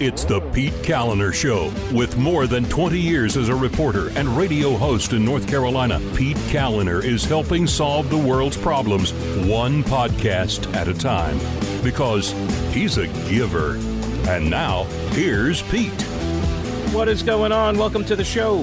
It's the Pete Kaliner Show. With more than 20 years as a reporter and radio host in North Carolina, Pete Kaliner is helping solve the world's problems one podcast at a time because he's a giver. And now, here's Pete. What is going on? Welcome to the show.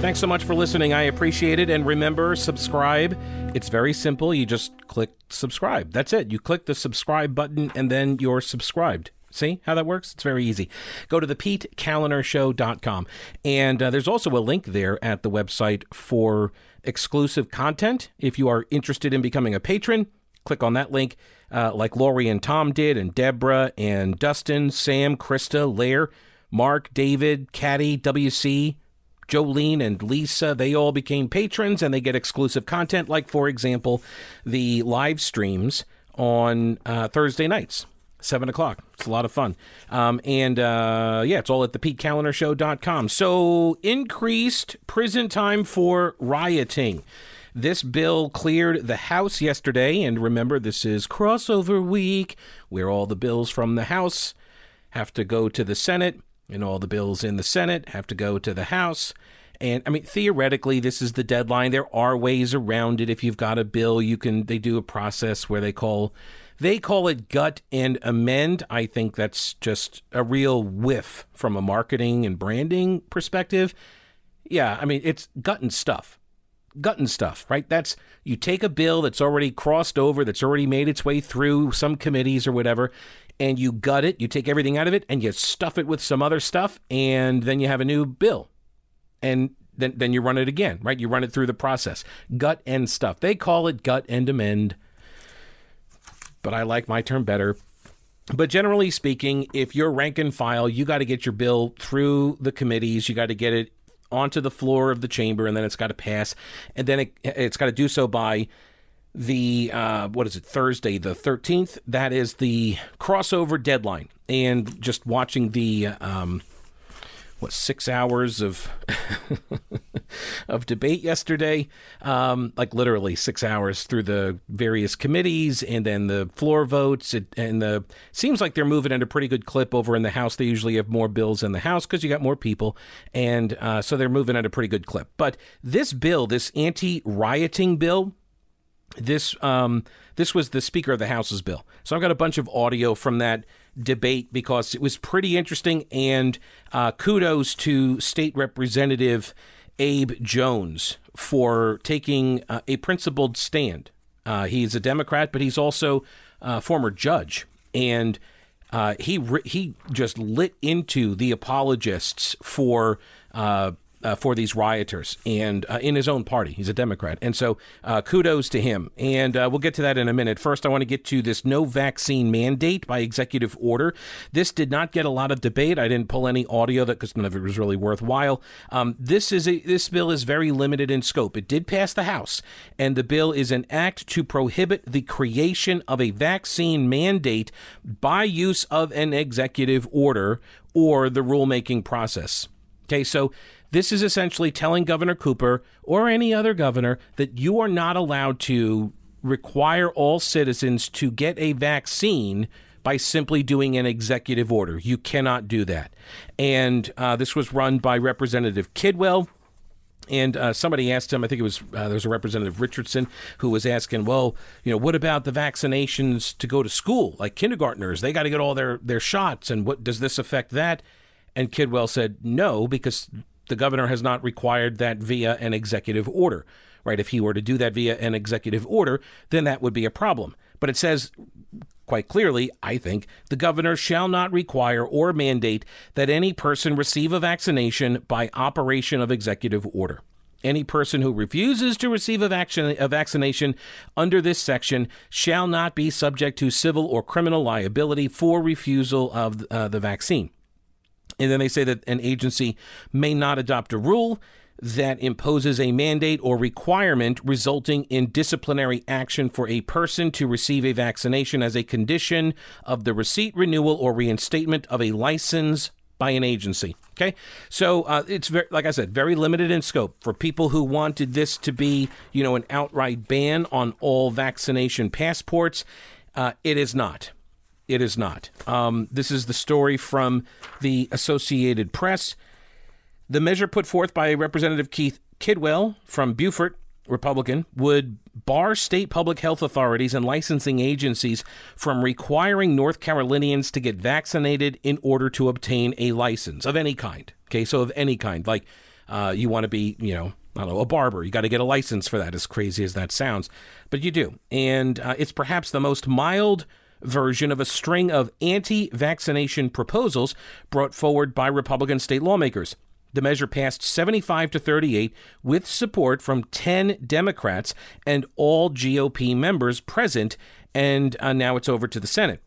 Thanks so much for listening. I appreciate it. And remember, subscribe. It's very simple. You just click subscribe. That's it. You click the subscribe button and then you're subscribed. See how that works? It's very easy. Go to the PeteKalinershow.com. And uh, there's also a link there at the website for exclusive content. If you are interested in becoming a patron, click on that link, uh, like Laurie and Tom did, and Deborah and Dustin, Sam, Krista, Lair, Mark, David, Caddy, WC, Jolene and Lisa, they all became patrons and they get exclusive content, like, for example, the live streams on uh, Thursday nights seven o'clock. It's a lot of fun. Um, and uh, yeah, it's all at the PeteKalinershow.com. So increased prison time for rioting. This bill cleared the House yesterday, and remember, this is crossover week, where all the bills from the House have to go to the Senate, and all the bills in the Senate have to go to the House. And I mean, theoretically, this is the deadline. There are ways around it. If you've got a bill, you can. They do a process where they call they call it gut and amend. I think that's just a real whiff from a marketing and branding perspective. Yeah, I mean, it's gut and stuff. Gut and stuff, right? That's you take a bill that's already crossed over, that's already made its way through some committees or whatever, and you gut it, you take everything out of it, and you stuff it with some other stuff, and then you have a new bill. And then, then you run it again, right? You run it through the process. Gut and stuff. They call it gut and amend but I like my term better. But generally speaking, if you're rank and file, you got to get your bill through the committees. You got to get it onto the floor of the chamber, and then it's got to pass, and then it, it's got to do so by the uh, what is it Thursday the 13th. That is the crossover deadline. And just watching the um, what six hours of of debate yesterday, um, like literally six hours through the various committees and then the floor votes. It, and the seems like they're moving at a pretty good clip over in the House. They usually have more bills in the House because you got more people, and uh, so they're moving at a pretty good clip. But this bill, this anti-rioting bill, this um, this was the Speaker of the House's bill. So I've got a bunch of audio from that debate because it was pretty interesting. And uh, kudos to State Representative Abe Jones for taking uh, a principled stand. Uh, he's a Democrat, but he's also a former judge. And uh, he he just lit into the apologists for uh, for these rioters and uh, in his own party. He's a Democrat. And so uh, kudos to him. And uh, we'll get to that in a minute. First, I want to get to this no vaccine mandate by executive order. This did not get a lot of debate. I didn't pull any audio that because none of it was really worthwhile. Um, this is a, this bill is very limited in scope. It did pass the House, and the bill is an act to prohibit the creation of a vaccine mandate by use of an executive order or the rulemaking process. Okay, so this is essentially telling Governor Cooper or any other governor that you are not allowed to require all citizens to get a vaccine by simply doing an executive order. You cannot do that. And uh, this was run by Representative Kidwell. And uh, somebody asked him, I think it was uh, there was a representative Richardson who was asking, well, you know, what about the vaccinations to go to school, like kindergartners? They got to get all their their shots, and what does this affect that? And Kidwell said no, because the governor has not required that via an executive order, right? If he were to do that via an executive order, then that would be a problem. But it says quite clearly, I think, the governor shall not require or mandate that any person receive a vaccination by operation of executive order. Any person who refuses to receive a, a vaccination under this section shall not be subject to civil or criminal liability for refusal of uh, the vaccine. And then they say that an agency may not adopt a rule that imposes a mandate or requirement resulting in disciplinary action for a person to receive a vaccination as a condition of the receipt, renewal, or reinstatement of a license by an agency. Okay, so uh, it's very, like I said, very limited in scope for people who wanted this to be, you know, an outright ban on all vaccination passports. Uh, it is not. It is not. Um, this is the story from the Associated Press. The measure put forth by Representative Keith Kidwell from Beaufort, Republican, would bar state public health authorities and licensing agencies from requiring North Carolinians to get vaccinated in order to obtain a license of any kind. Okay, so of any kind. Like uh, you want to be, you know, I don't know, a barber. You got to get a license for that, as crazy as that sounds. But you do. And uh, it's perhaps the most mild version of a string of anti vaccination proposals brought forward by Republican state lawmakers. The measure passed 75 to 38 with support from 10 Democrats and all GOP members present, and uh, now it's over to the Senate.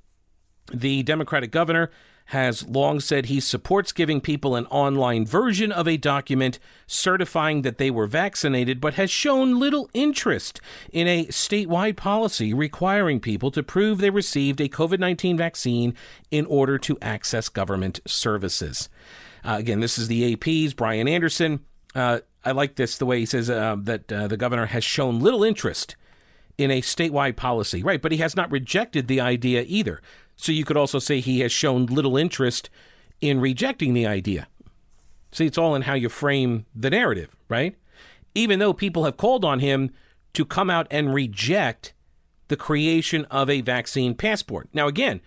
The Democratic governor has long said he supports giving people an online version of a document certifying that they were vaccinated, but has shown little interest in a statewide policy requiring people to prove they received a COVID 19 vaccine in order to access government services. Uh, again, this is the AP's Brian Anderson. Uh, I like this the way he says uh, that uh, the governor has shown little interest in a statewide policy, right? But he has not rejected the idea either. So you could also say he has shown little interest in rejecting the idea. See, it's all in how you frame the narrative, right? Even though people have called on him to come out and reject the creation of a vaccine passport. Now, again,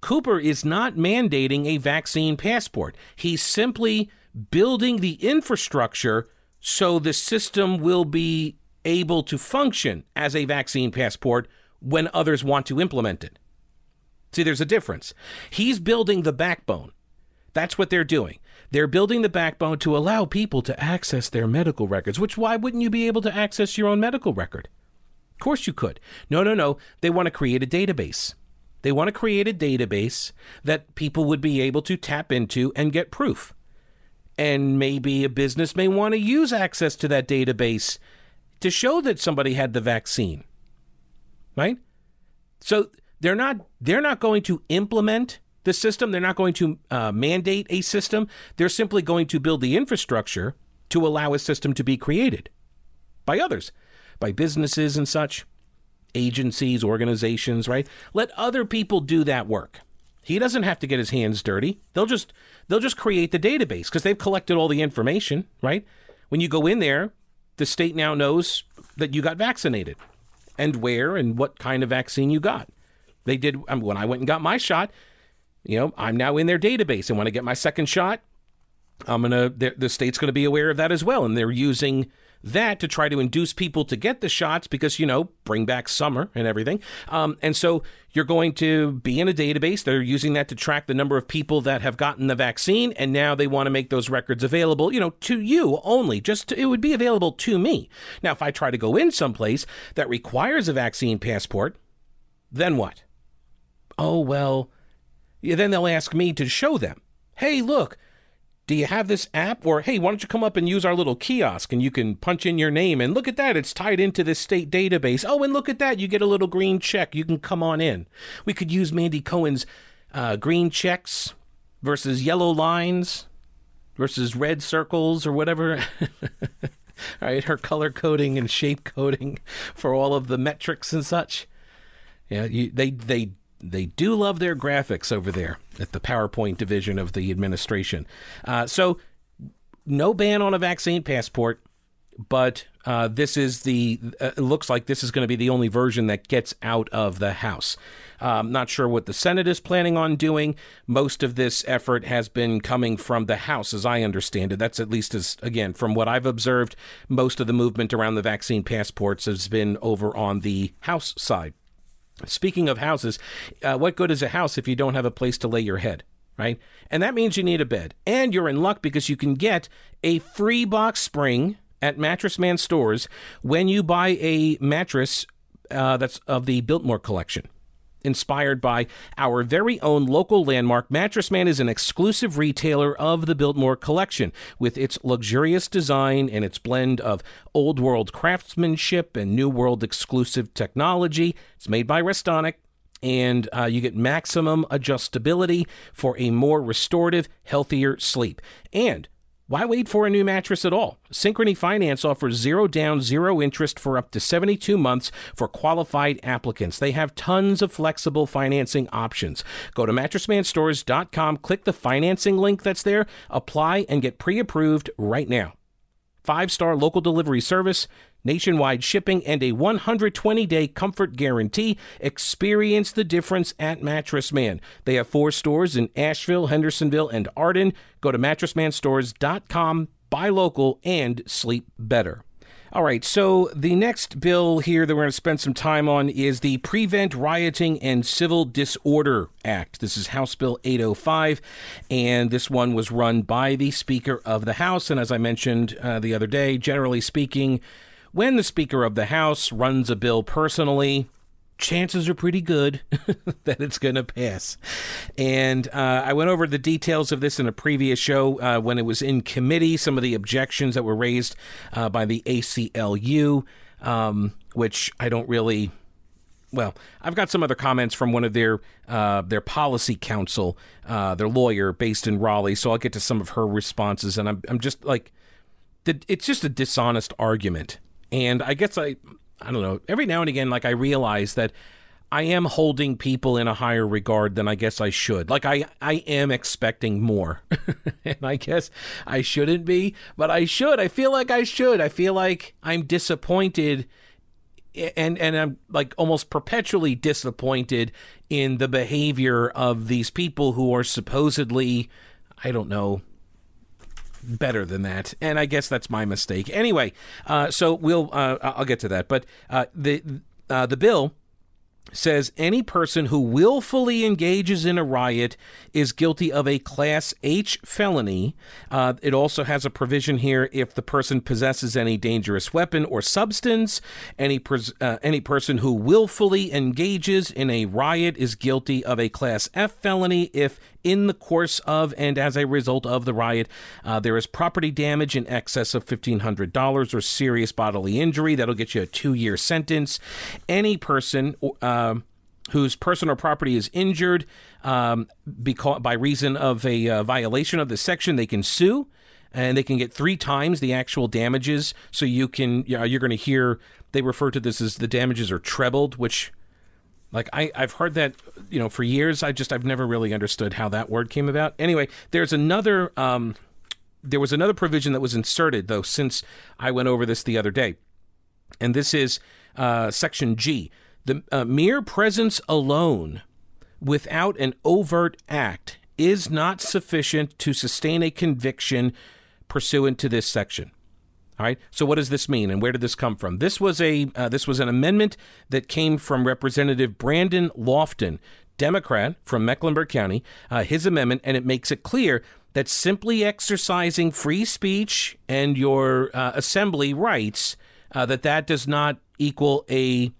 Cooper is not mandating a vaccine passport. He's simply building the infrastructure so the system will be able to function as a vaccine passport when others want to implement it. See, there's a difference. He's building the backbone. That's what they're doing. They're building the backbone to allow people to access their medical records, which why wouldn't you be able to access your own medical record? Of course you could. No, no, no. They want to create a database. They want to create a database that people would be able to tap into and get proof. And maybe a business may want to use access to that database to show that somebody had the vaccine. Right? So they're not they're not going to implement the system. They're not going to uh, mandate a system. They're simply going to build the infrastructure to allow a system to be created by others, by businesses and such, agencies, organizations, right? Let other people do that work. He doesn't have to get his hands dirty. They'll just they'll just create the database because they've collected all the information, right? When you go in there, the state now knows that you got vaccinated and where and what kind of vaccine you got. They did um, when I went and got my shot. You know, I'm now in their database, and when I get my second shot, I'm gonna the state's gonna be aware of that as well, and they're using that to try to induce people to get the shots because you know bring back summer and everything. Um, and so you're going to be in a database. They're using that to track the number of people that have gotten the vaccine. And now they want to make those records available you know to you only. Just to, it would be available to me. Now if i try to go in someplace that requires a vaccine passport then what oh, well, then they'll ask me to show them. Hey, look, do you have this app? Or, hey, why don't you come up and use our little kiosk and you can punch in your name and look at that, it's tied into this state database. Oh, and look at that, you get a little green check. You can come on in. We could use Mandy Cohen's uh, green checks versus yellow lines versus red circles or whatever. all right, her color coding and shape coding for all of the metrics and such. Yeah, you, they they they do love their graphics over there at the PowerPoint division of the administration. Uh, so, no ban on a vaccine passport, but uh, this is the. Uh, it looks like this is going to be the only version that gets out of the House. I'm not sure what the Senate is planning on doing. Most of this effort has been coming from the House, as I understand it. That's at least as again from what I've observed. Most of the movement around the vaccine passports has been over on the House side. Speaking of houses, uh, what good is a house if you don't have a place to lay your head, right? And that means you need a bed. And you're in luck because you can get a free box spring at Mattress Man stores when you buy a mattress uh, that's of the Biltmore collection inspired by our very own local landmark. Mattress Man is an exclusive retailer of the Biltmore collection with its luxurious design and its blend of old world craftsmanship and new world exclusive technology. It's made by Restonic. And uh, you get maximum adjustability for a more restorative, healthier sleep. And Why wait for a new mattress at all? Synchrony Finance offers zero down, zero interest for up to 72 months for qualified applicants. They have tons of flexible financing options. Go to mattressmanstores.com, click the financing link that's there, apply, and get pre approved right now. Five star local delivery service nationwide shipping, and a 120 day comfort guarantee. Experience the difference at Mattress Man. They have four stores in Asheville, Hendersonville, and Arden. Go to mattressmanstores.com, buy local, and sleep better. All right, so the next bill here that we're going to spend some time on is the Prevent Rioting and Civil Disorder Act. This is House Bill 805, and this one was run by the Speaker of the House. And as I mentioned uh, the other day, generally speaking, when the Speaker of the House runs a bill personally, chances are pretty good that it's going to pass. And uh, I went over the details of this in a previous show uh, when it was in committee, some of the objections that were raised uh, by the ACLU, um, which I don't really. Well, I've got some other comments from one of their uh, their policy counsel, uh, their lawyer based in Raleigh. So I'll get to some of her responses, and I'm I'm just like, it's just a dishonest argument and I guess I, I don't know, every now and again, like I realize that I am holding people in a higher regard than I guess I should. Like I, I am expecting more. and I guess I shouldn't be, but I should. I feel like I should. I feel like I'm disappointed and and I'm like almost perpetually disappointed in the behavior of these people who are supposedly I don't know better than that, and I guess that's my mistake. Anyway, uh, so we'll uh, I'll get to that, but uh, the uh, the bill says any person who willfully engages in a riot is guilty of a Class H felony. Uh, it also has a provision here if the person possesses any dangerous weapon or substance. Any uh, any person who willfully engages in a riot is guilty of a Class F felony if in the course of and as a result of the riot, uh, there is property damage in excess of $1,500 or serious bodily injury. That'll get you a two year sentence. Any person uh, whose person or property is injured um, because, by reason of a uh, violation of the section, they can sue and they can get three times the actual damages. So you can, you know, you're going to hear they refer to this as the damages are trebled, which like I, I've heard that, you know, for years. I just I've never really understood how that word came about. Anyway, there's another um, there was another provision that was inserted though since I went over this the other day, and this is uh, section G. The uh, mere presence alone, without an overt act, is not sufficient to sustain a conviction pursuant to this section. All right. So what does this mean, and where did this come from? This was a uh, this was an amendment that came from Representative Brandon Lofton, Democrat from Mecklenburg County. Uh, his amendment, and it makes it clear that simply exercising free speech and your uh, assembly rights uh, that that does not equal a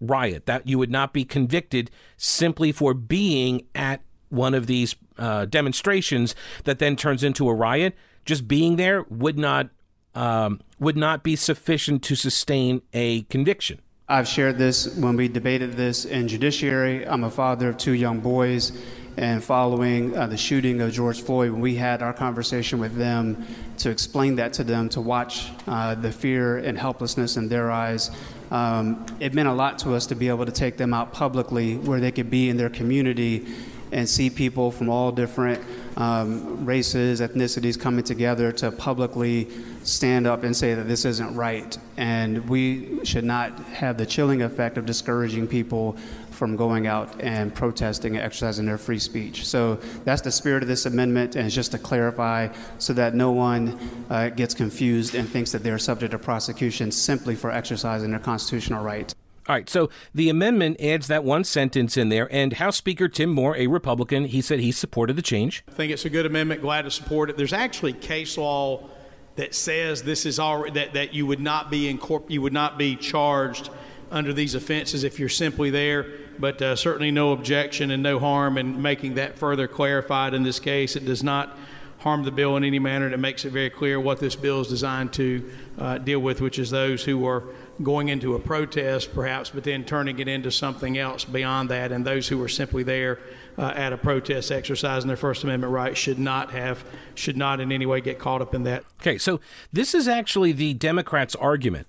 riot. That you would not be convicted simply for being at one of these uh, demonstrations that then turns into a riot. Just being there would not um, would not be sufficient to sustain a conviction. I've shared this when we debated this in judiciary. I'm a father of two young boys, and following uh, the shooting of George Floyd, when we had our conversation with them to explain that to them, to watch uh, the fear and helplessness in their eyes, um, it meant a lot to us to be able to take them out publicly where they could be in their community and see people from all different um, races, ethnicities coming together to publicly stand up and say that this isn't right. And we should not have the chilling effect of discouraging people from going out and protesting and exercising their free speech. So that's the spirit of this amendment, and it's just to clarify so that no one uh, gets confused and thinks that they're subject to prosecution simply for exercising their constitutional right. All right, so the amendment adds that one sentence in there, and House Speaker Tim Moore, a Republican, he said he supported the change. I think it's a good amendment. Glad to support it. There's actually case law that says this is all that, that you would not be incorpor- you would not be charged under these offenses if you're simply there. But uh, certainly no objection and no harm in making that further clarified in this case. It does not harm the bill in any manner. And it makes it very clear what this bill is designed to uh, deal with, which is those who are going into a protest, perhaps, but then turning it into something else beyond that. And those who are simply there uh, at a protest exercising their First Amendment rights should not have, should not in any way get caught up in that. Okay, so this is actually the Democrats' argument.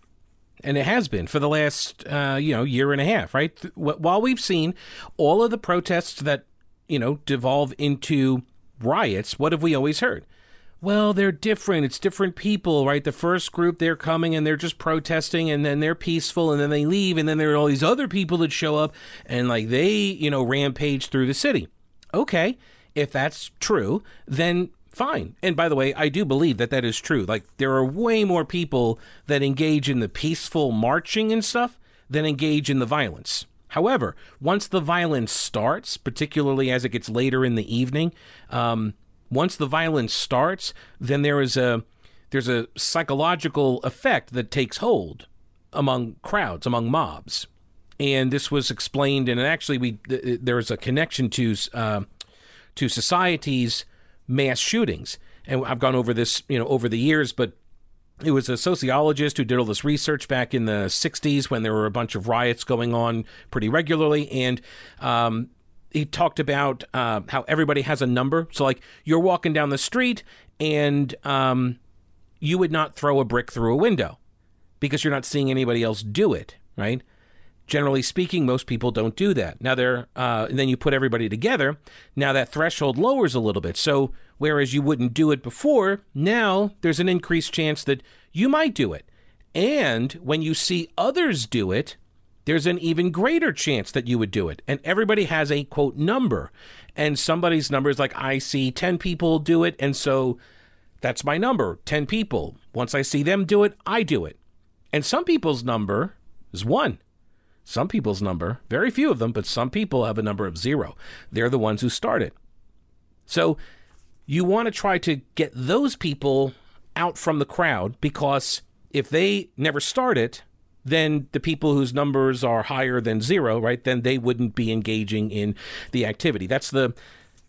And it has been for the last, uh, you know, year and a half, right? While we've seen all of the protests that, you know, devolve into riots, what have we always heard? well, they're different. It's different people, right? The first group, they're coming and they're just protesting and then they're peaceful and then they leave. And then there are all these other people that show up and like they, you know, rampage through the city. Okay. If that's true, then fine. And by the way, I do believe that that is true. Like there are way more people that engage in the peaceful marching and stuff than engage in the violence. However, once the violence starts, particularly as it gets later in the evening, um, once the violence starts, then there is a there's a psychological effect that takes hold among crowds, among mobs, and this was explained. And actually, we there is a connection to uh, to society's mass shootings, and I've gone over this, you know, over the years, but it was a sociologist who did all this research back in the 60s when there were a bunch of riots going on pretty regularly. And um, he talked about uh, how everybody has a number. So, like, you're walking down the street and um, you would not throw a brick through a window because you're not seeing anybody else do it, right? Generally speaking, most people don't do that. Now, they're, uh, and then you put everybody together. Now that threshold lowers a little bit. So, whereas you wouldn't do it before, now there's an increased chance that you might do it. And when you see others do it, there's an even greater chance that you would do it. And everybody has a quote number. And somebody's number is like, I see 10 people do it. And so that's my number 10 people. Once I see them do it, I do it. And some people's number is one. Some people's number, very few of them, but some people have a number of zero. They're the ones who start it. So you want to try to get those people out from the crowd because if they never start it, then the people whose numbers are higher than zero, right, then they wouldn't be engaging in the activity. That's the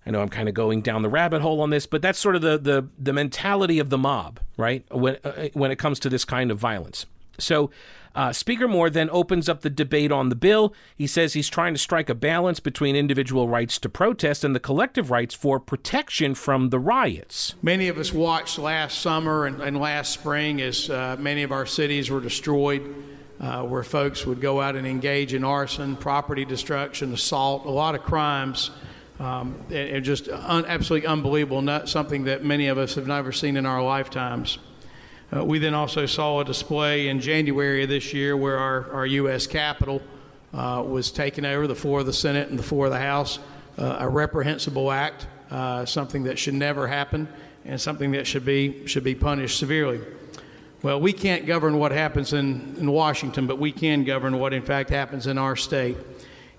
I know I'm kind of going down the rabbit hole on this, but that's sort of the the, the mentality of the mob, right? When uh, when it comes to this kind of violence. So, uh, Speaker Moore then opens up the debate on the bill. He says he's trying to strike a balance between individual rights to protest and the collective rights for protection from the riots. Many of us watched last summer and, and last spring as uh, many of our cities were destroyed uh, where folks would go out and engage in arson, property destruction, assault, a lot of crimes. Um, and, and, just un- absolutely unbelievable, not something that many of us have never seen in our lifetimes. Uh, we then also saw a display in January of this year where our, our U.S. Capitol uh, was taken over, the floor of the Senate and the floor of the House, uh, a reprehensible act, uh, something that should never happen, and something that should be should be punished severely. Well, we can't govern what happens in, in Washington, but we can govern what in fact happens in our state.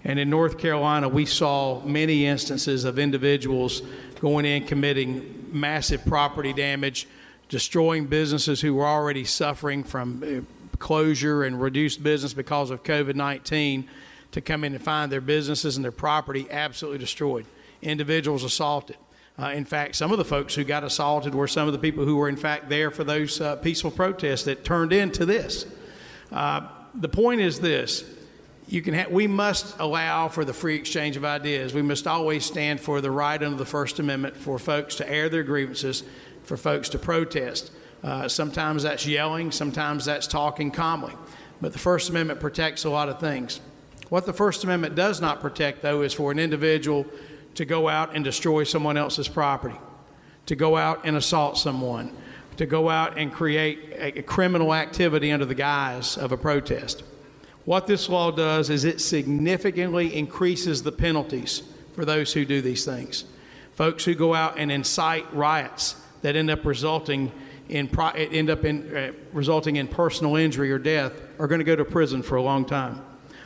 And in North Carolina, we saw many instances of individuals going in committing massive property damage, destroying businesses who were already suffering from uh, closure and reduced business because of COVID 19 to come in and find their businesses and their property absolutely destroyed. Individuals assaulted. Uh, in fact, some of the folks who got assaulted were some of the people who were, in fact, there for those uh, peaceful protests that turned into this. Uh, the point is this you can ha- we must allow for the free exchange of ideas. We must always stand for the right under the First Amendment for folks to air their grievances, for folks to protest. Uh, sometimes that's yelling, sometimes that's talking calmly. But the First Amendment protects a lot of things. What the First Amendment does not protect, though, is for an individual to go out and destroy someone else's property, to go out and assault someone, to go out and create a, criminal activity under the guise of a protest. What this law does is it significantly increases the penalties for those who do these things. Folks who go out and incite riots that end up resulting in end up in, uh, resulting in personal injury or death are going to go to prison for a long time.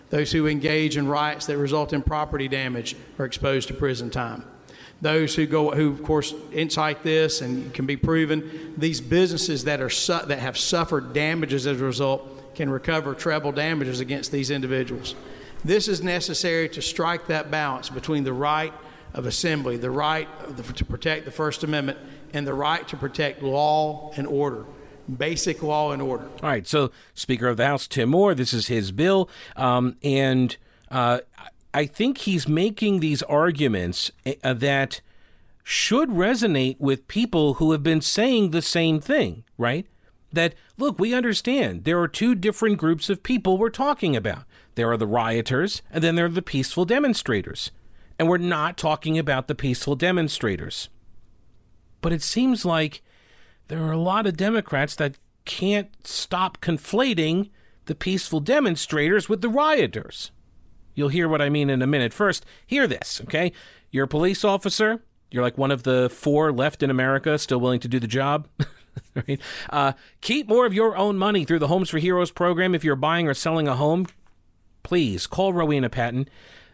Those who engage in riots that result in property damage are exposed to prison time. Those who go, who of course incite this and can be proven, these businesses that are su- that have suffered damages as a result can recover treble damages against these individuals. This is necessary to strike that balance between the right of assembly, the right the, to protect the First Amendment, and the right to protect law and order. basic law and order. All right. So, Speaker of the House Tim Moore, this is his bill, um, and uh, I think he's making these arguments uh, that should resonate with people who have been saying the same thing, right? That, look, we understand there are two different groups of people we're talking about. There are the rioters, and then there are the peaceful demonstrators. And we're not talking about the peaceful demonstrators. But it seems like there are a lot of Democrats that can't stop conflating the peaceful demonstrators with the rioters. You'll hear what I mean in a minute. First, hear this, okay? You're a police officer. You're like one of the four left in America still willing to do the job. right? Uh, keep more of your own money through the Homes for Heroes program. If you're buying or selling a home, please call Rowena Patton.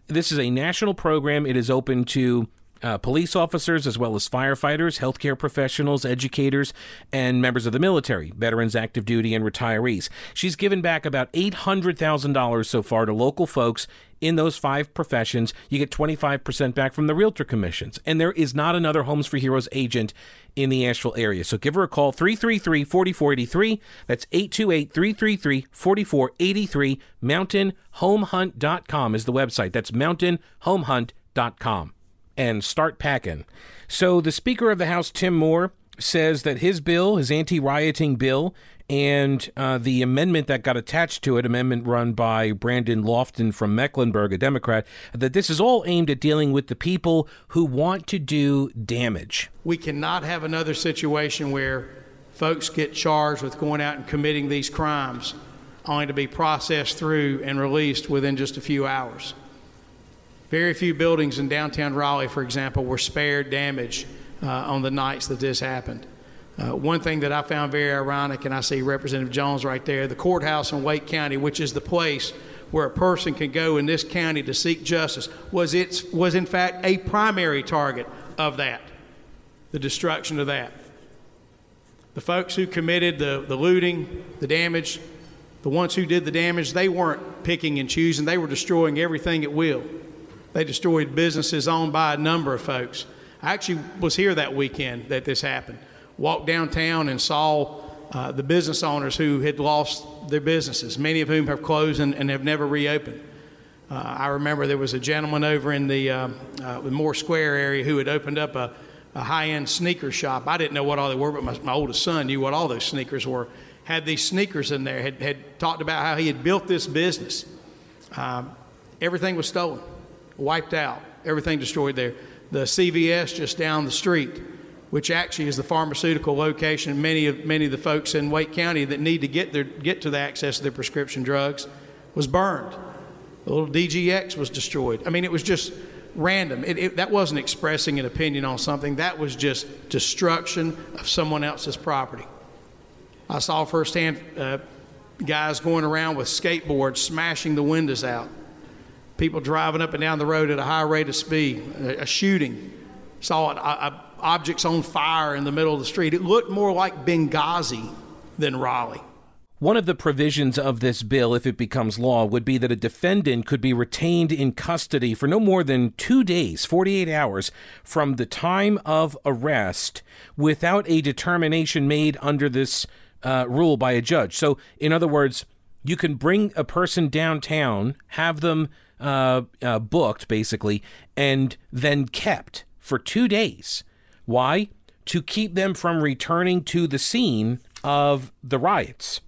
This is a national program. It is open to uh, police officers, as well as firefighters, healthcare professionals, educators, and members of the military, veterans, active duty, and retirees. She's given back about $800,000 so far to local folks in those five professions. You get 25% back from the realtor commissions. And there is not another Homes for Heroes agent in the Asheville area. So give her a call 333 4483. That's 828 333 4483. MountainHomeHunt.com is the website. That's MountainHomeHunt.com and start packing. So the Speaker of the House, Tim Moore, says that his bill, his anti rioting bill, and uh, the amendment that got attached to it, amendment run by Brandon Lofton from Mecklenburg, a Democrat, that this is all aimed at dealing with the people who want to do damage. We cannot have another situation where folks get charged with going out and committing these crimes only to be processed through and released within just a few hours. Very few buildings in downtown Raleigh, for example, were spared damage uh, on the nights that this happened. Uh, one thing that I found very ironic, and I see Representative Jones right there, the courthouse in Wake County, which is the place where a person can go in this county to seek justice, was, its, was in fact a primary target of that, the destruction of that. The folks who committed the, the looting, the damage, the ones who did the damage, they weren't picking and choosing, they were destroying everything at will. They destroyed businesses owned by a number of folks. I actually was here that weekend that this happened. Walked downtown and saw uh, the business owners who had lost their businesses, many of whom have closed and, and have never reopened. Uh, I remember there was a gentleman over in the, uh, uh Moore Square area who had opened up a, a high-end sneaker shop. I didn't know what all they were, but my, my oldest son knew what all those sneakers were. Had these sneakers in there. Had, had talked about how he had built this business. Um, everything was stolen wiped out, everything destroyed there. The CVS just down the street, which actually is the pharmaceutical location, many of many of the folks in Wake County that need to get their get to the access to their prescription drugs, was burned. The little DGX was destroyed. I mean, it was just random. It, it, that wasn't expressing an opinion on something. That was just destruction of someone else's property. I saw firsthand uh, guys going around with skateboards smashing the windows out people driving up and down the road at a high rate of speed, a, a shooting, saw it, a, objects on fire in the middle of the street. It looked more like Benghazi than Raleigh. One of the provisions of this bill, if it becomes law, would be that a defendant could be retained in custody for no more than two days, 48 hours, from the time of arrest without a determination made under this uh, rule by a judge. So, in other words, you can bring a person downtown, have them uh, uh, booked, basically, and then kept for two days. Why? To keep them from returning to the scene of the riots.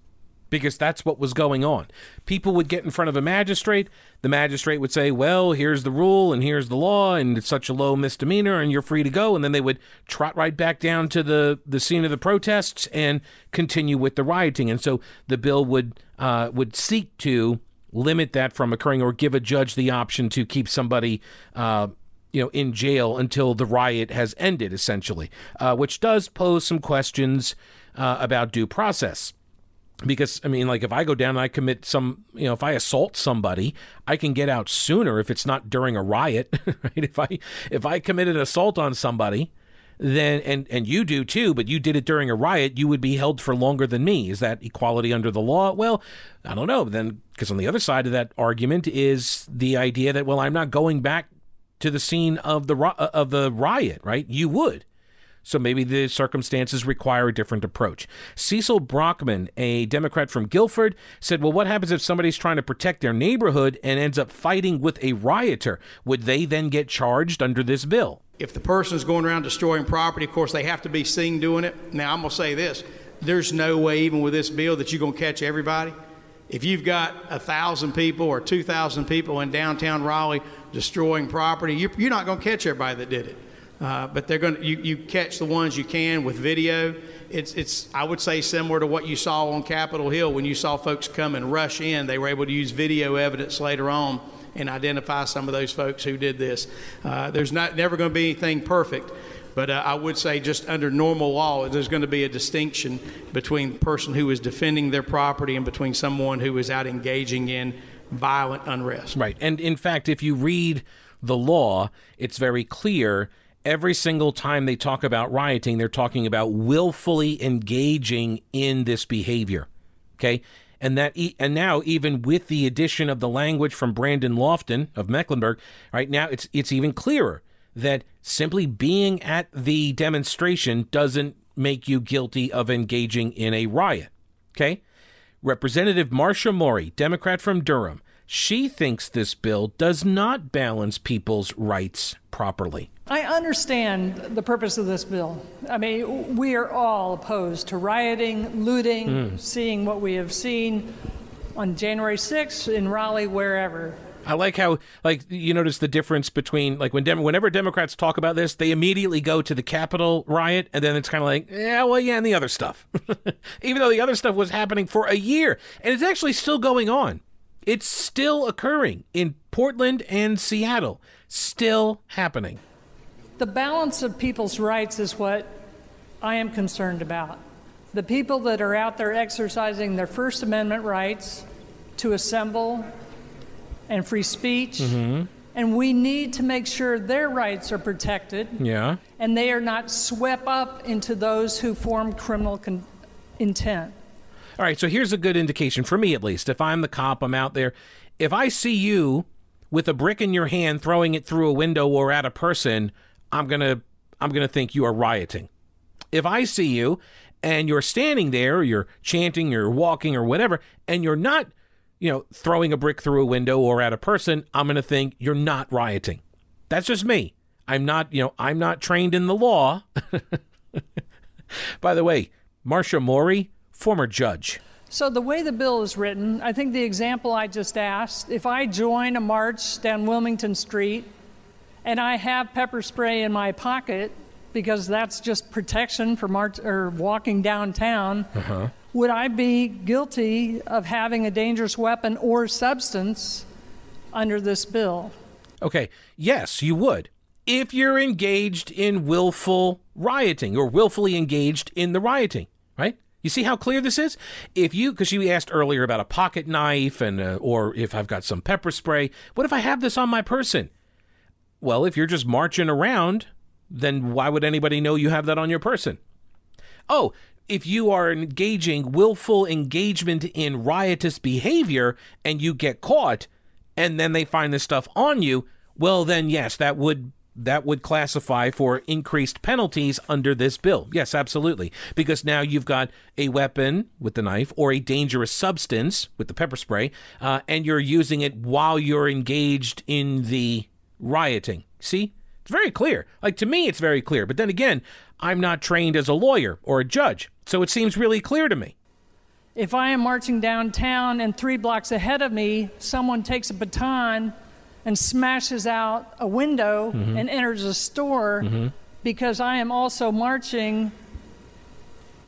Because that's what was going on. People would get in front of a magistrate. The magistrate would say, Well, here's the rule and here's the law, and it's such a low misdemeanor, and you're free to go. And then they would trot right back down to the, the scene of the protests and continue with the rioting. And so the bill would uh, would seek to limit that from occurring or give a judge the option to keep somebody uh, you know in jail until the riot has ended essentially uh, which does pose some questions uh, about due process. Because i mean like if i go down and i commit some you know if i assault somebody i can get out sooner if it's not during a riot right? If i if i committed assault on somebody then and and you do too, but you did it during a riot, you would be held for longer than me. Is that equality under the law? Well, I don't know. Then because on the other side of that argument is the idea that well, I'm not going back to the scene of the uh, of the riot, right? You would. So maybe the circumstances require a different approach. Cecil Brockman, a Democrat from Guilford, said, Well, what happens if somebody's trying to protect their neighborhood and ends up fighting with a rioter? Would they then get charged under this bill? If the person's going around destroying property, of course, they have to be seen doing it. Now, I'm going to say this there's no way, even with this bill, that you're going to catch everybody. If you've got a thousand people or two thousand people in downtown Raleigh destroying property, you're, you're not going to catch everybody that did it. Uh, but they're going to you, you catch the ones you can with video. It's it's I would say similar to what you saw on Capitol Hill when you saw folks come and rush in. They were able to use video evidence later on and identify some of those folks who did this. Uh, there's not never going to be anything perfect, but uh, I would say, just under normal law, there's going to be a distinction between the person who is defending their property and between someone who is out engaging in violent unrest. Right. And in fact, if you read the law, it's very clear. Every single time they talk about rioting, they're talking about willfully engaging in this behavior. Okay. And that, and now even with the addition of the language from Brandon Lofton of Mecklenburg, right now it's it's even clearer that simply being at the demonstration doesn't make you guilty of engaging in a riot. Okay? Representative Marcia Morey, Democrat from Durham, she thinks this bill does not balance people's rights properly. I understand the purpose of this bill. I mean, we are all opposed to rioting, looting, mm. seeing what we have seen on January 6th in Raleigh, wherever. I like how like you notice the difference between like when Dem- whenever Democrats talk about this, they immediately go to the Capitol riot, and then it's kind of like, yeah, well, yeah, and the other stuff, even though the other stuff was happening for a year, and it's actually still going on. It's still occurring in Portland and Seattle, still happening. The balance of people's rights is what I am concerned about. The people that are out there exercising their First Amendment rights to assemble, and free speech. Mm-hmm. And we need to make sure their rights are protected. Yeah. And they are not swept up into those who form criminal con- intent. All right, so here's a good indication for me at least. If I'm the cop, I'm out there. If I see you with a brick in your hand throwing it through a window or at a person, I'm going to I'm going to think you are rioting. If I see you and you're standing there, or you're chanting, you're walking or whatever, and you're not you know, throwing a brick through a window or at a person, I'm going to think you're not rioting. That's just me. I'm not, you know, I'm not trained in the law. By the way, Marcia Morey, former judge. So, the way the bill is written, I think the example I just asked if I join a march down Wilmington Street and I have pepper spray in my pocket because that's just protection for march or walking downtown, uh-huh would I be guilty of having a dangerous weapon or substance under this bill? Okay, yes, you would. If you're engaged in willful rioting or willfully engaged in the rioting, right? You see how clear this is? If you, because you asked earlier about a pocket knife and, uh, or if I've got some pepper spray, what if I have this on my person? Well, if you're just marching around, then why would anybody know you have that on your person? Oh, if you are engaging willful engagement in riotous behavior and you get caught and then they find this stuff on you, well then yes, that would that would classify for increased penalties under this bill. Yes, absolutely. Because now you've got a weapon with the knife or a dangerous substance with the pepper spray, uh, and you're using it while you're engaged in the rioting. See? It's very clear. Like to me, it's very clear. But then again, I'm not trained as a lawyer or a judge. So it seems really clear to me. If I am marching downtown and three blocks ahead of me, someone takes a baton and smashes out a window mm-hmm. and enters a store mm-hmm. because I am also marching,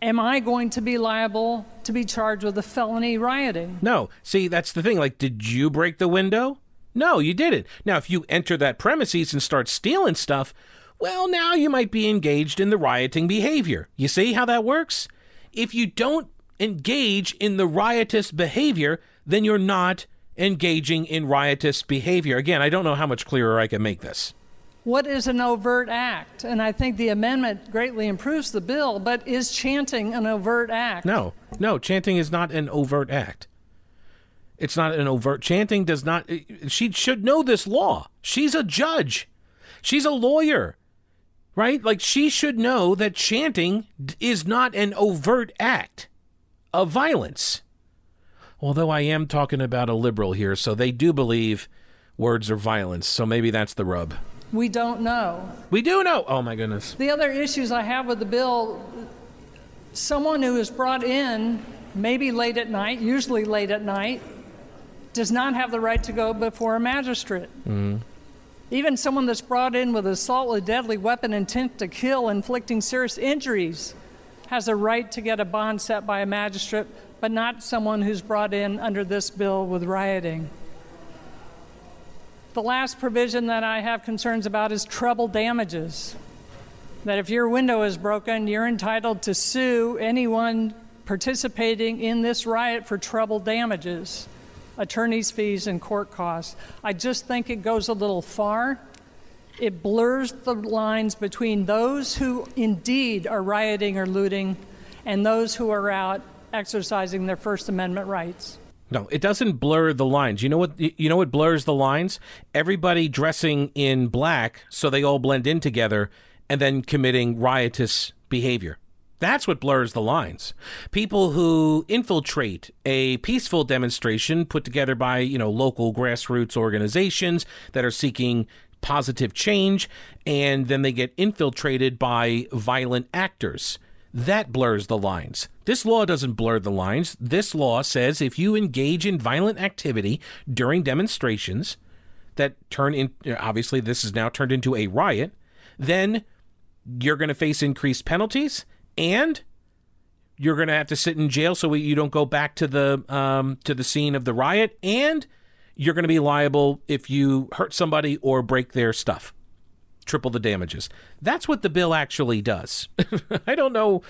am I going to be liable to be charged with a felony rioting? No. See, that's the thing. Like, did you break the window? No, you didn't. Now, if you enter that premises and start stealing stuff, well, now you might be engaged in the rioting behavior. You see how that works? if you don't engage in the riotous behavior, then you're not engaging in riotous behavior. Again, I don't know how much clearer I can make this. What is an overt act? And I think the amendment greatly improves the bill, but is chanting an overt act? No, no, chanting is not an overt act. It's not an overt. Chanting does not. She should know this law. She's a judge. She's a lawyer. right? Like she should know that chanting is not an overt act of violence. Although I am talking about a liberal here, so they do believe words are violence. So maybe that's the rub. We don't know. We do know. Oh my goodness. The other issues I have with the bill someone who is brought in, maybe late at night, usually late at night, does not have the right to go before a magistrate. Mm-hmm. Even someone that's brought in with assault with deadly weapon intent to kill, inflicting serious injuries, has a right to get a bond set by a magistrate, but not someone who's brought in under this bill with rioting. The last provision that I have concerns about is treble damages. That if your window is broken, you're entitled to sue anyone participating in this riot for treble damages, attorney's fees, and court costs. I just think it goes a little far. It blurs the lines between those who indeed are rioting or looting and those who are out exercising their First Amendment rights. No, it doesn't blur the lines. You know what? You know what blurs the lines? Everybody dressing in black so they all blend in together, and then committing riotous behavior. That's what blurs the lines. People who infiltrate a peaceful demonstration put together by, you know, local grassroots organizations that are seeking positive change, and then they get infiltrated by violent actors. That blurs the lines. This law doesn't blur the lines. This law says if you engage in violent activity during demonstrations that turn in, obviously, this is now turned into a riot, then you're going to face increased penalties and you're going to have to sit in jail so you don't go back to the um, to the scene of the riot and you're going to be liable if you hurt somebody or break their stuff triple the damages. That's what the bill actually does. I don't know.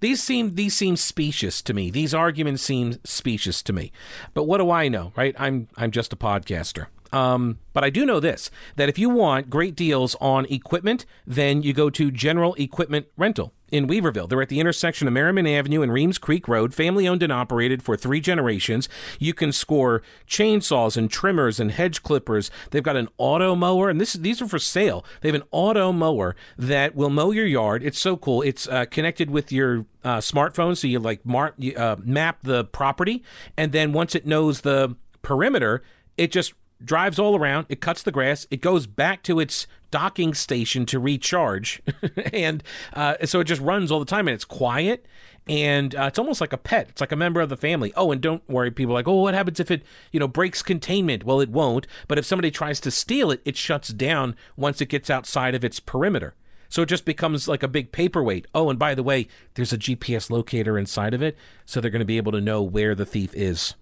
These seem these seem specious to me. These arguments seem specious to me. But what do I know, right? I'm I'm just a podcaster. Um, but I do know this that if you want great deals on equipment, then you go to General Equipment Rental in Weaverville. They're at the intersection of Merrimon Avenue and Reams Creek Road, family owned and operated for three generations. You can score chainsaws and trimmers and hedge clippers. They've got an auto mower, and this these are for sale. They have an auto mower that will mow your yard. It's so cool. It's uh, connected with your uh, smartphone, so you like you, uh, map the property, and then once it knows the perimeter, it just drives all around, it cuts the grass, it goes back to its docking station to recharge, and uh, so it just runs all the time, and it's quiet, and uh, it's almost like a pet. It's like a member of the family. Oh, and don't worry, people like, oh, what happens if it, you know, breaks containment? Well, it won't. But if somebody tries to steal it, it shuts down once it gets outside of its perimeter. So it just becomes like a big paperweight. Oh, and by the way, there's a GPS locator inside of it, so they're going to be able to know where the thief is.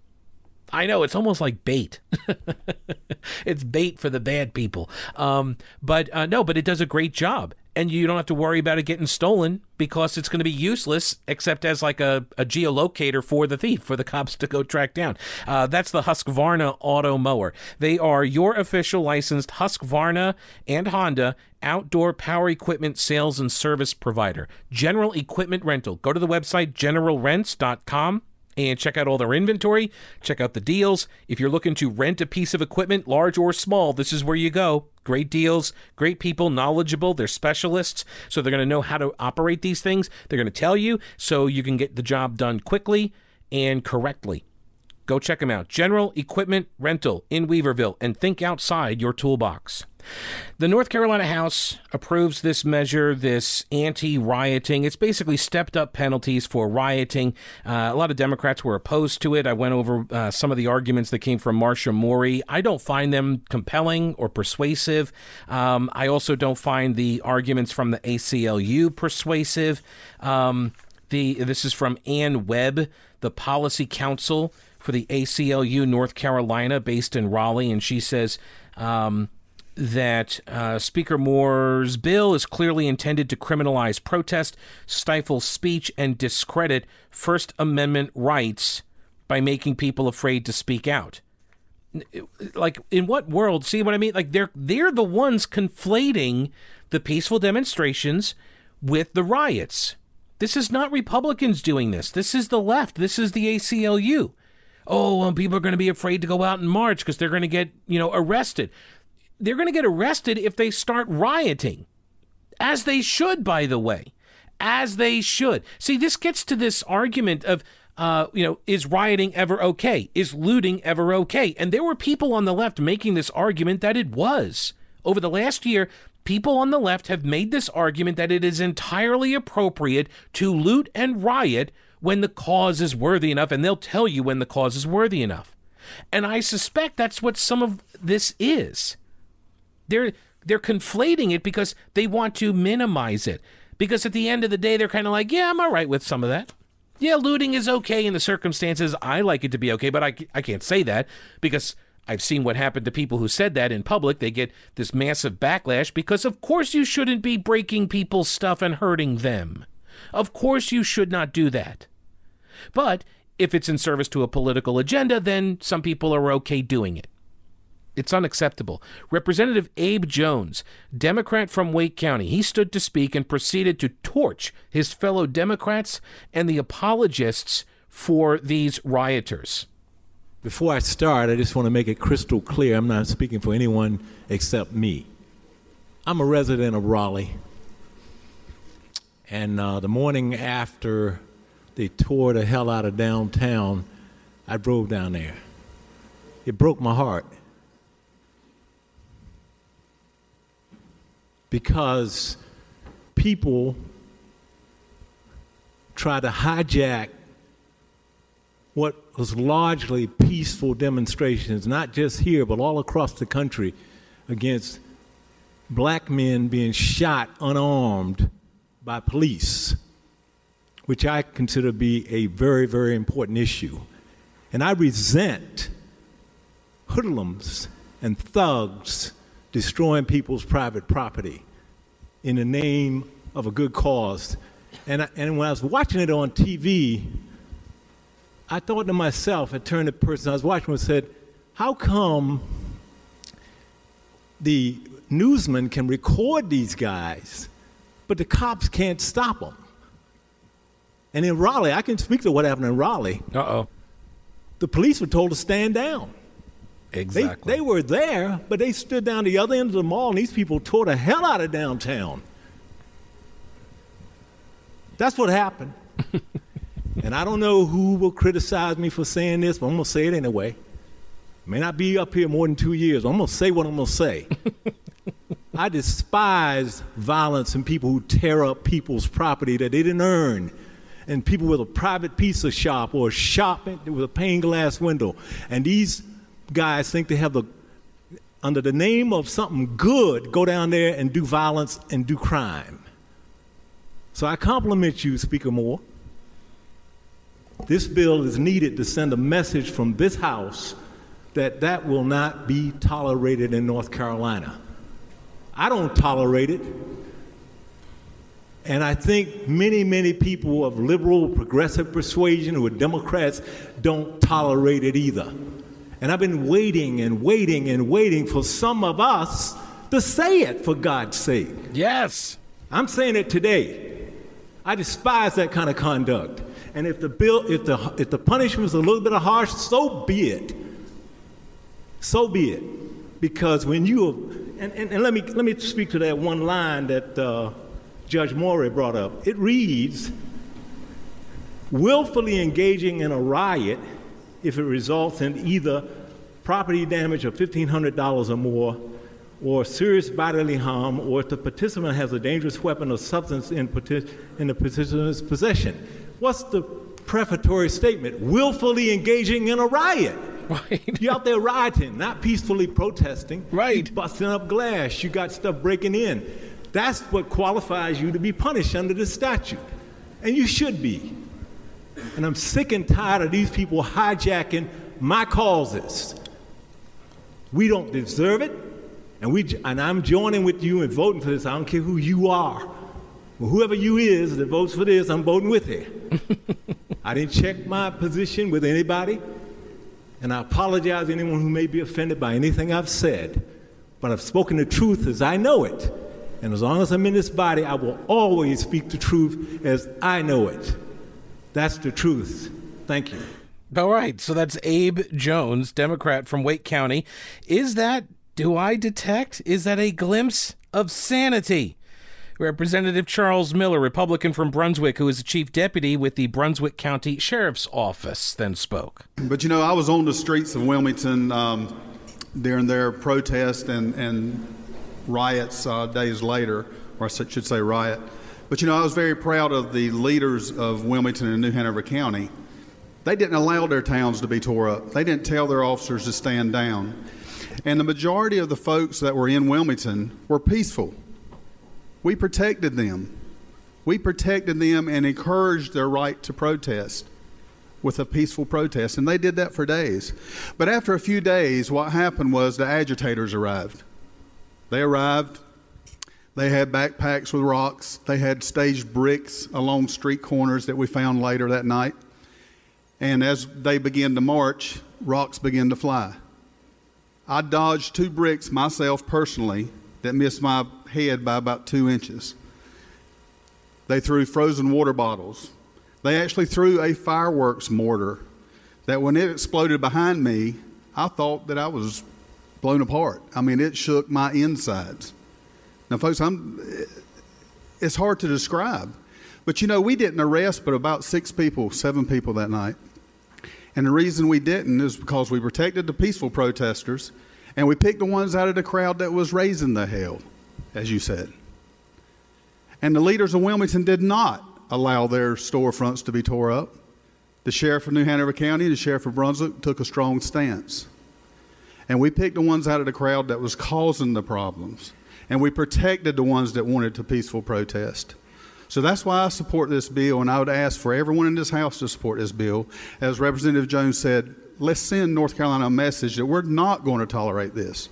I know it's almost like bait. it's bait for the bad people. Um, but uh, no, but it does a great job, and you don't have to worry about it getting stolen because it's going to be useless except as like a, a geolocator for the thief for the cops to go track down. Uh, that's the Husqvarna Automower. They are your official licensed Husqvarna and Honda outdoor power equipment sales and service provider. General Equipment Rental. Go to the website generalrents.com and check out all their inventory, check out the deals. If you're looking to rent a piece of equipment, large or small, this is where you go. Great deals, great people, knowledgeable, they're specialists, so they're going to know how to operate these things. They're going to tell you so you can get the job done quickly and correctly. Go check them out. General Equipment Rental in Weaverville and think outside your toolbox. The North Carolina House approves this measure, this anti rioting. It's basically stepped up penalties for rioting. Uh, a lot of Democrats were opposed to it. I went over uh, some of the arguments that came from Marcia Morey. I don't find them compelling or persuasive. Um, I also don't find the arguments from the ACLU persuasive. Um, the, this is from Ann Webb, the Policy Counsel for the ACLU North Carolina, based in Raleigh, and she says. Um, that uh, Speaker Moore's bill is clearly intended to criminalize protest, stifle speech, and discredit First Amendment rights by making people afraid to speak out. Like in what world? See what I mean? Like they're they're the ones conflating the peaceful demonstrations with the riots. This is not Republicans doing this. This is the left. This is the ACLU. Oh, well, people are going to be afraid to go out and march because they're going to get, you know, arrested they're going to get arrested if they start rioting. As they should, by the way. As they should. See, this gets to this argument of, uh, you know, is rioting ever okay? Is looting ever okay? And there were people on the left making this argument that it was. Over the last year, people on the left have made this argument that it is entirely appropriate to loot and riot when the cause is worthy enough, and they'll tell you when the cause is worthy enough. And I suspect that's what some of this is. They're they're conflating it because they want to minimize it. Because at the end of the day, they're kind of like, yeah, I'm all right with some of that. Yeah, looting is okay in the circumstances. I like it to be okay, but I, I can't say that because I've seen what happened to people who said that in public. They get this massive backlash because, of course, you shouldn't be breaking people's stuff and hurting them. Of course, you should not do that. But if it's in service to a political agenda, then some people are okay doing it. It's unacceptable. Representative Abe Jones, Democrat from Wake County, he stood to speak and proceeded to torch his fellow Democrats and the apologists for these rioters. Before I start, I just want to make it crystal clear I'm not speaking for anyone except me. I'm a resident of Raleigh. And uh, the morning after they tore the hell out of downtown. I drove down there. It broke my heart. Because people try to hijack what was largely peaceful demonstrations, not just here, but all across the country, against black men being shot unarmed by police which I consider to be a very, very important issue. And I resent hoodlums and thugs destroying people's private property in the name of a good cause. And, I, and when I was watching it on TV, I thought to myself, I turned to the person I was watching and said, How come the newsman can record these guys, but the cops can't stop them? And in Raleigh, I can speak to what happened in Raleigh. Uh oh. The police were told to stand down. Exactly. They, they were there, but they stood down the other end of the mall, and these people tore the hell out of downtown. That's what happened. and I don't know who will criticize me for saying this, but I'm going to say it anyway. May not be up here more than two years. I'm going to say what I'm going to say. I despise violence and people who tear up people's property that they didn't earn and people with a private pizza shop or a shop with a pane glass window. And these guys think they have the, under the name of something good, go down there and do violence and do crime. So I compliment you, Speaker Moore. This bill is needed to send a message from this House that that will not be tolerated in North Carolina. I don't tolerate it. And I think many, many people of liberal, progressive persuasion who are Democrats don't tolerate it either. And I've been waiting and waiting and waiting for some of us to say it, for God's sake. Yes. I'm saying it today. I despise that kind of conduct. And if the bill, if the if the punishment is a little bit harsh, so be it. So be it. Because when you and, and, and let me let me speak to that one line that uh, Judge Morey brought up. It reads willfully engaging in a riot if it results in either property damage of $1,500 or more, or serious bodily harm, or if the participant has a dangerous weapon or substance in, in the participant's possession. What's the prefatory statement? Willfully engaging in a riot. Right. You're out there rioting, not peacefully protesting. Right. You're busting up glass. You got stuff breaking in. That's what qualifies you to be punished under the statute. And you should be. And I'm sick and tired of these people hijacking my causes. We don't deserve it. And, we, and I'm joining with you in voting for this. I don't care who you are. Well, whoever you is that votes for this, I'm voting with you. I didn't check my position with anybody. And I apologize to anyone who may be offended by anything I've said. But I've spoken the truth as I know it. And as long as I'm in this body, I will always speak the truth as I know it. That's the truth. Thank you. All right. So that's Abe Jones, Democrat from Wake County. Is that, do I detect, is that a glimpse of sanity? Representative Charles Miller, Republican from Brunswick, who is the chief deputy with the Brunswick County Sheriff's Office, then spoke. But you know, I was on the streets of Wilmington um, during their protest and, and riots uh, days later, or I should say riot. But you know, I was very proud of the leaders of Wilmington and New Hanover County. They didn't allow their towns to be tore up. They didn't tell their officers to stand down. And the majority of the folks that were in Wilmington were peaceful. We protected them. We protected them and encouraged their right to protest with a peaceful protest. And they did that for days. But after a few days, what happened was the agitators arrived. They arrived. They had backpacks with rocks. They had staged bricks along street corners that we found later that night. And as they began to march, rocks began to fly. I dodged two bricks myself personally that missed my head by about two inches. They threw frozen water bottles. They actually threw a fireworks mortar that when it exploded behind me, I thought that I was blown apart. I mean, it shook my insides. Now, folks, I'm, it's hard to describe. But you know, we didn't arrest but about six people, seven people that night. And the reason we didn't is because we protected the peaceful protesters and we picked the ones out of the crowd that was raising the hell, as you said. And the leaders of Wilmington did not allow their storefronts to be tore up. The sheriff of New Hanover County, the sheriff of Brunswick took a strong stance. And we picked the ones out of the crowd that was causing the problems. And we protected the ones that wanted to peaceful protest. So that's why I support this bill, and I would ask for everyone in this House to support this bill. As Representative Jones said, let's send North Carolina a message that we're not going to tolerate this.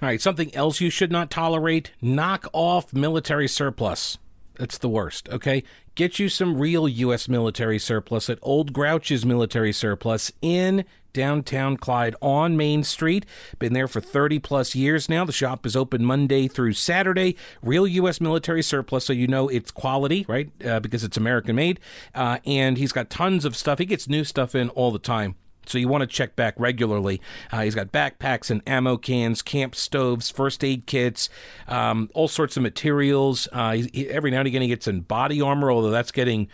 All right, something else you should not tolerate knock off military surplus. That's the worst, okay? Get you some real U.S. military surplus at Old Grouch's Military Surplus in downtown Clyde on Main Street. Been there for 30 plus years now. The shop is open Monday through Saturday. Real U.S. military surplus, so you know it's quality, right? Uh, because it's American made. Uh, and he's got tons of stuff. He gets new stuff in all the time. So you want to check back regularly. Uh, he's got backpacks and ammo cans, camp stoves, first aid kits, um, all sorts of materials. Uh, he, every now and again he gets in body armor, although that's getting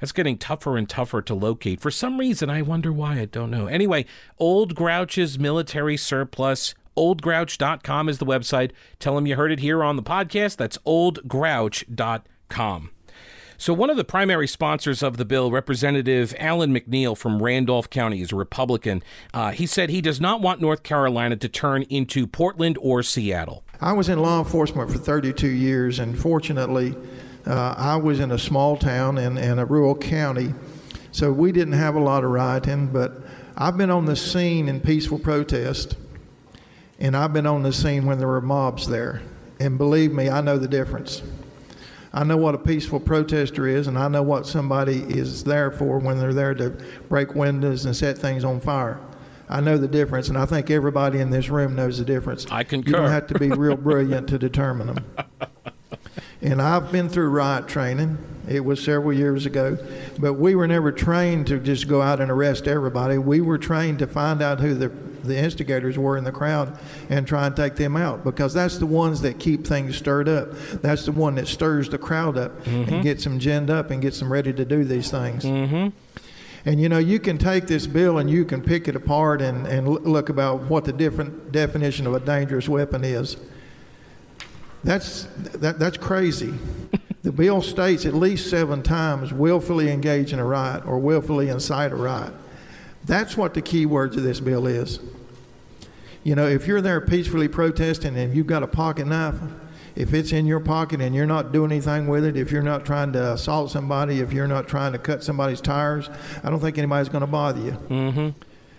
that's getting tougher and tougher to locate. For some reason, I wonder why. I don't know. Anyway, Old Grouch's military surplus. OldGrouch.com is the website. Tell them you heard it here on the podcast. That's oldgrouch.com. So, one of the primary sponsors of the bill, Representative Allen McNeill from Randolph County, is a Republican. Uh, he said he does not want North Carolina to turn into Portland or Seattle. I was in law enforcement for 32 years, and fortunately, uh, I was in a small town in, in a rural county, so we didn't have a lot of rioting, but I've been on the scene in peaceful protest, and I've been on the scene when there were mobs there. And believe me, I know the difference. I know what a peaceful protester is, and I know what somebody is there for when they're there to break windows and set things on fire. I know the difference, and I think everybody in this room knows the difference. I concur. You don't have to be real brilliant to determine them. And I've been through riot training. It was several years ago. But we were never trained to just go out and arrest everybody. We were trained to find out who the, the instigators were in the crowd and try and take them out because that's the ones that keep things stirred up. That's the one that stirs the crowd up mm-hmm. and gets them ginned up and gets them ready to do these things. Mm-hmm. And you know, you can take this bill and you can pick it apart and, and look about what the different definition of a dangerous weapon is. That's, that, that's crazy. the bill states at least seven times willfully engage in a riot or willfully incite a riot. That's what the key words of this bill is. You know, if you're there peacefully protesting and you've got a pocket knife, if it's in your pocket and you're not doing anything with it, if you're not trying to assault somebody, if you're not trying to cut somebody's tires, I don't think anybody's going to bother you. Mm-hmm.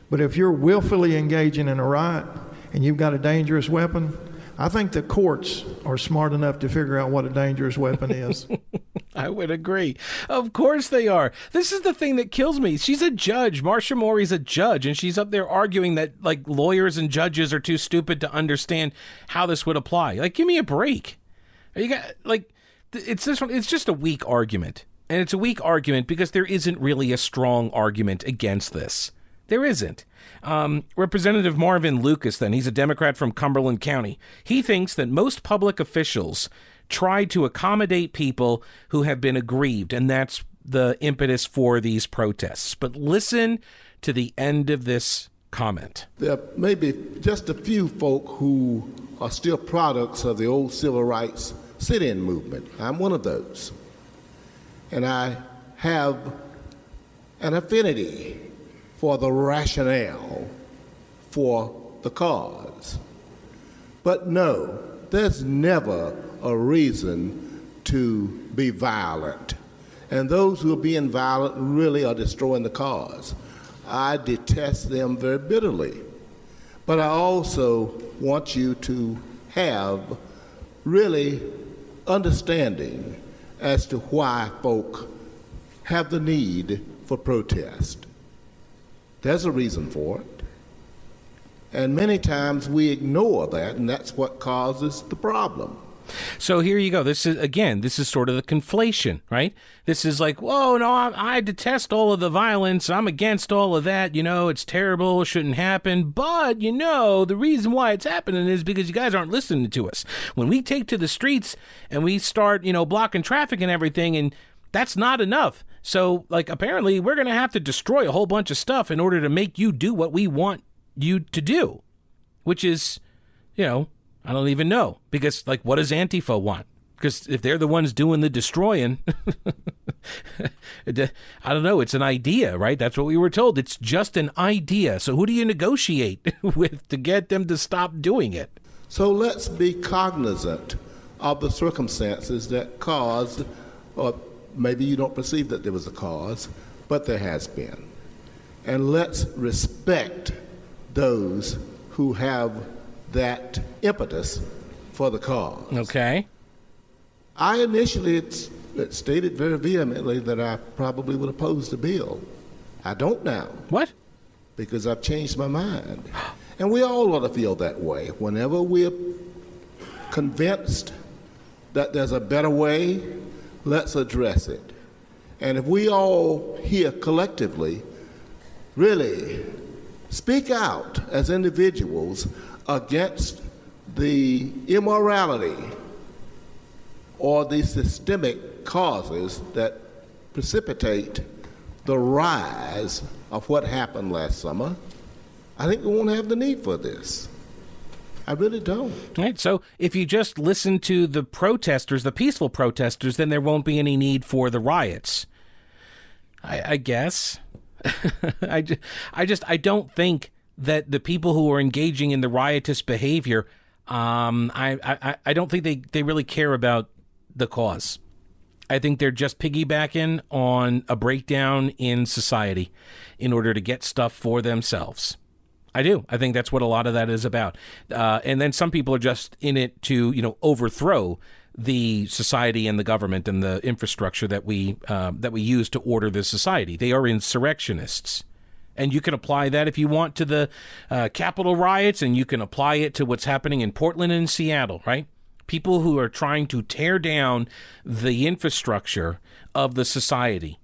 But if you're willfully engaging in a riot and you've got a dangerous weapon, I think the courts are smart enough to figure out what a dangerous weapon is. I would agree. Of course they are. This is the thing that kills me. She's a judge. Marcia Morey's a judge, and she's up there arguing that like lawyers and judges are too stupid to understand how this would apply. Like, give me a break. You got like it's this one. It's just a weak argument, and it's a weak argument because there isn't really a strong argument against this. There isn't. Um, Representative Marvin Lucas, then, he's a Democrat from Cumberland County. He thinks that most public officials try to accommodate people who have been aggrieved, and that's the impetus for these protests. But listen to the end of this comment. There may be just a few folk who are still products of the old civil rights sit in movement. I'm one of those. And I have an affinity for the rationale for the cause. But no, there's never a reason to be violent. And those who are being violent really are destroying the cause. I detest them very bitterly. But I also want you to have really understanding as to why folk have the need for protest. There's a reason for it. And many times we ignore that, and that's what causes the problem. So here you go. This is again. This is sort of the conflation, right? This is like, whoa, no, I, I, detest all of the violence. I'm against all of that. You know, it's terrible. It shouldn't happen. But you know, the reason why it's happening is because you guys aren't listening to us. When we take to the streets and we start, you know, blocking traffic and everything, and that's not enough. So, like, apparently, we're going to have to destroy a whole bunch of stuff in order to make you do what we want you to do, which is, you know, I don't even know because, like, what does Antifa want? Because if they're the ones doing the destroying, I don't know. It's an idea, right? That's what we were told. It's just an idea. So who do you negotiate with to get them to stop doing it? So let's be cognizant of the circumstances that caused, or maybe you don't perceive that there was a cause, but there has been. And let's respect those who have that impetus for the cause. Okay. I initially stated very vehemently that I probably would oppose the bill. I don't now. What? Because I've changed my mind. And we all ought to feel that way. Whenever we're convinced that there's a better way, let's address it. And if we all here collectively really speak out as individuals against the immorality or the systemic causes that precipitate the rise of what happened last summer, I think we won't have the need for this. I really don't. Right. So if you just listen to the protesters, the peaceful protesters, then there won't be any need for the riots. I, I guess. I, just, I just I don't think that the people who are engaging in the riotous behavior, um, I, I I don't think they they really care about the cause. I think they're just piggybacking on a breakdown in society in order to get stuff for themselves. I do. I think that's what a lot of that is about. Uh, and then some people are just in it to, you know, overthrow the society and the government and the infrastructure that we uh, that we use to order the society. They are insurrectionists, and you can apply that if you want to the uh, Capitol riots, and you can apply it to what's happening in Portland and Seattle. Right? People who are trying to tear down the infrastructure of the society,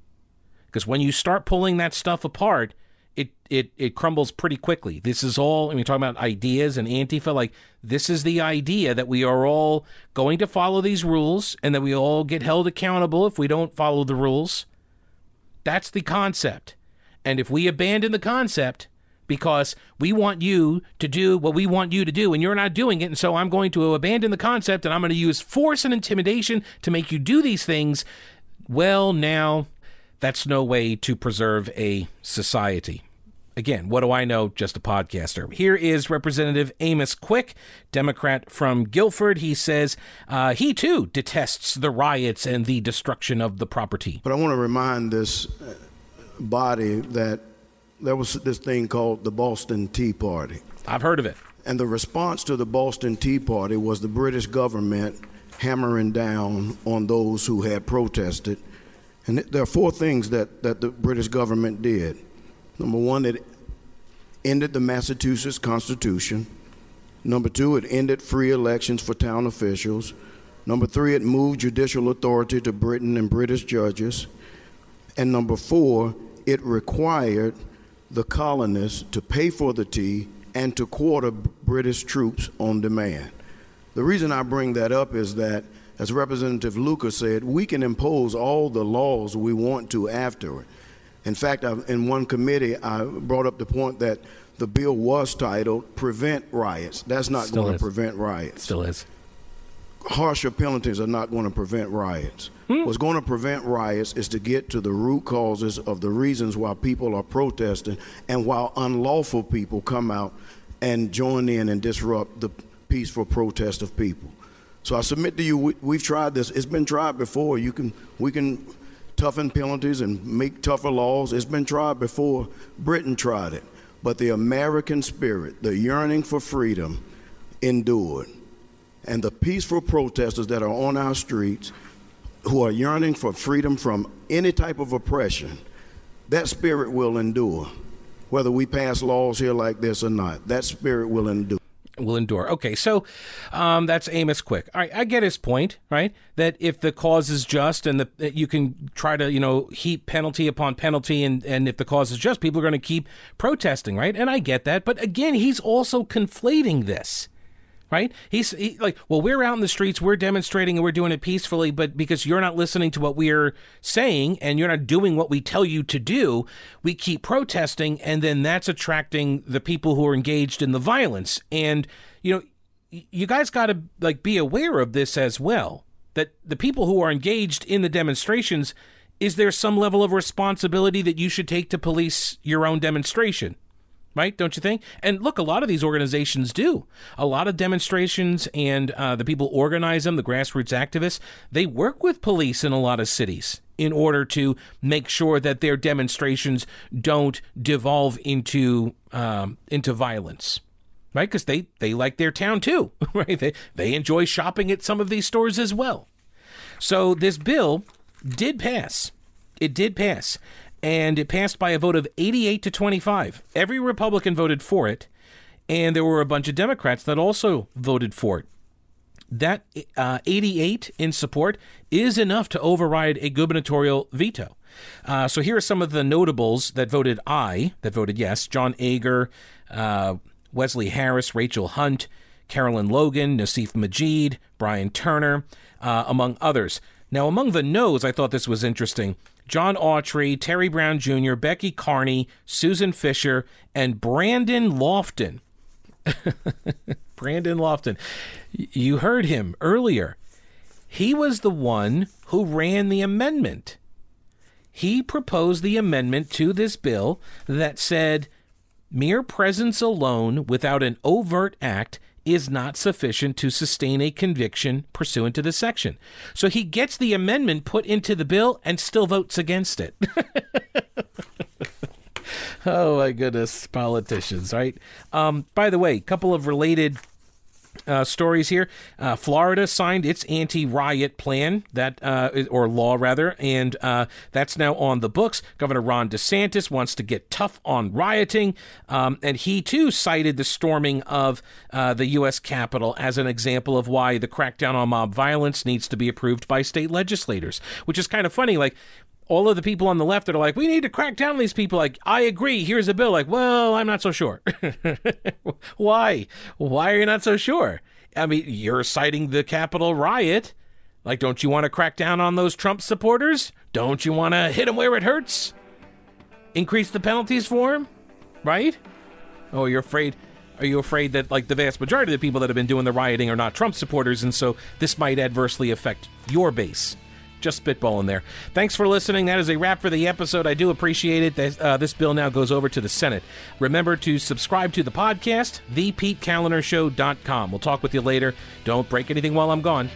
because when you start pulling that stuff apart, it it it crumbles pretty quickly. This is all I mean talking about ideas and Antifa like this is the idea that we are all going to follow these rules and that we all get held accountable if we don't follow the rules. That's the concept. And if we abandon the concept because we want you to do what we want you to do and you're not doing it and so I'm going to abandon the concept and I'm going to use force and intimidation to make you do these things, well now that's no way to preserve a society. Again, what do I know? Just a podcaster. Here is Representative Amos Quick, Democrat from Guilford. He says uh, he too detests the riots and the destruction of the property. But I want to remind this uh, body that there was this thing called the Boston Tea Party. I've heard of it. And the response to the Boston Tea Party was the British government hammering down on those who had protested and there are four things that, that the British government did. Number one, it ended the Massachusetts Constitution. Number two, it ended free elections for town officials. Number three, it moved judicial authority to Britain and British judges. And number four, it required the colonists to pay for the tea and to quarter British troops on demand. The reason I bring that up is that as Representative Lucas said, we can impose all the laws we want to after. In fact, I, in one committee, I brought up the point that the bill was titled Prevent Riots. That's not Still going is. to prevent riots. Still is. Harsher penalties are not going to prevent riots. Hmm. What's going to prevent riots is to get to the root causes of the reasons why people are protesting and why unlawful people come out and join in and disrupt the peaceful protest of people. So I submit to you, we, we've tried this. It's been tried before. You can, we can toughen penalties and make tougher laws. It's been tried before. Britain tried it. But the American spirit, the yearning for freedom, endured. And the peaceful protesters that are on our streets who are yearning for freedom from any type of oppression, that spirit will endure. Whether we pass laws here like this or not, that spirit will endure. Will endure. Okay, so um, that's Amos Quick. All right, I get his point, right? That if the cause is just and the, you can try to, you know, heap penalty upon penalty, and, and if the cause is just, people are going to keep protesting, right? And I get that. But again, he's also conflating this. Right? He's he, like, well, we're out in the streets, we're demonstrating, and we're doing it peacefully, but because you're not listening to what we're saying and you're not doing what we tell you to do, we keep protesting, and then that's attracting the people who are engaged in the violence. And you know, you guys got to like be aware of this as well. That the people who are engaged in the demonstrations, is there some level of responsibility that you should take to police your own demonstration? Right? Don't you think? And look, a lot of these organizations do. A lot of demonstrations and uh, the people organize them, the grassroots activists, they work with police in a lot of cities in order to make sure that their demonstrations don't devolve into um, into violence. Right, because they, they like their town too, right? They they enjoy shopping at some of these stores as well. So this bill did pass. It did pass. And it passed by a vote of 88 to 25. Every Republican voted for it, and there were a bunch of Democrats that also voted for it. That uh, 88 in support is enough to override a gubernatorial veto. Uh, so here are some of the notables that voted aye, that voted yes John Ager, uh, Wesley Harris, Rachel Hunt, Carolyn Logan, Nasif Majeed, Brian Turner, uh, among others. Now, among the no's, I thought this was interesting. John Autry, Terry Brown Jr., Becky Carney, Susan Fisher, and Brandon Lofton. Brandon Lofton. You heard him earlier. He was the one who ran the amendment. He proposed the amendment to this bill that said mere presence alone without an overt act is not sufficient to sustain a conviction pursuant to the section. So he gets the amendment put into the bill and still votes against it. oh my goodness, politicians, right? Um, by the way, a couple of related uh, stories here. Uh, Florida signed its anti-riot plan that, uh, or law rather, and uh, that's now on the books. Governor Ron DeSantis wants to get tough on rioting, um, and he too cited the storming of uh, the U.S. Capitol as an example of why the crackdown on mob violence needs to be approved by state legislators. Which is kind of funny, like all of the people on the left that are like, we need to crack down on these people. Like, I agree. Here's a bill. Like, well, I'm not so sure. Why? Why are you not so sure? I mean, you're citing the Capitol riot. Like, don't you want to crack down on those Trump supporters? Don't you want to hit them where it hurts? Increase the penalties for them? Right? Oh, you're afraid. Are you afraid that, like, the vast majority of the people that have been doing the rioting are not Trump supporters, and so this might adversely affect your base? Just spitballing there. Thanks for listening. That is a wrap for the episode. I do appreciate it. Uh, this bill now goes over to the Senate. Remember to subscribe to the podcast, thepetekalinershow.com. We'll talk with you later. Don't break anything while I'm gone.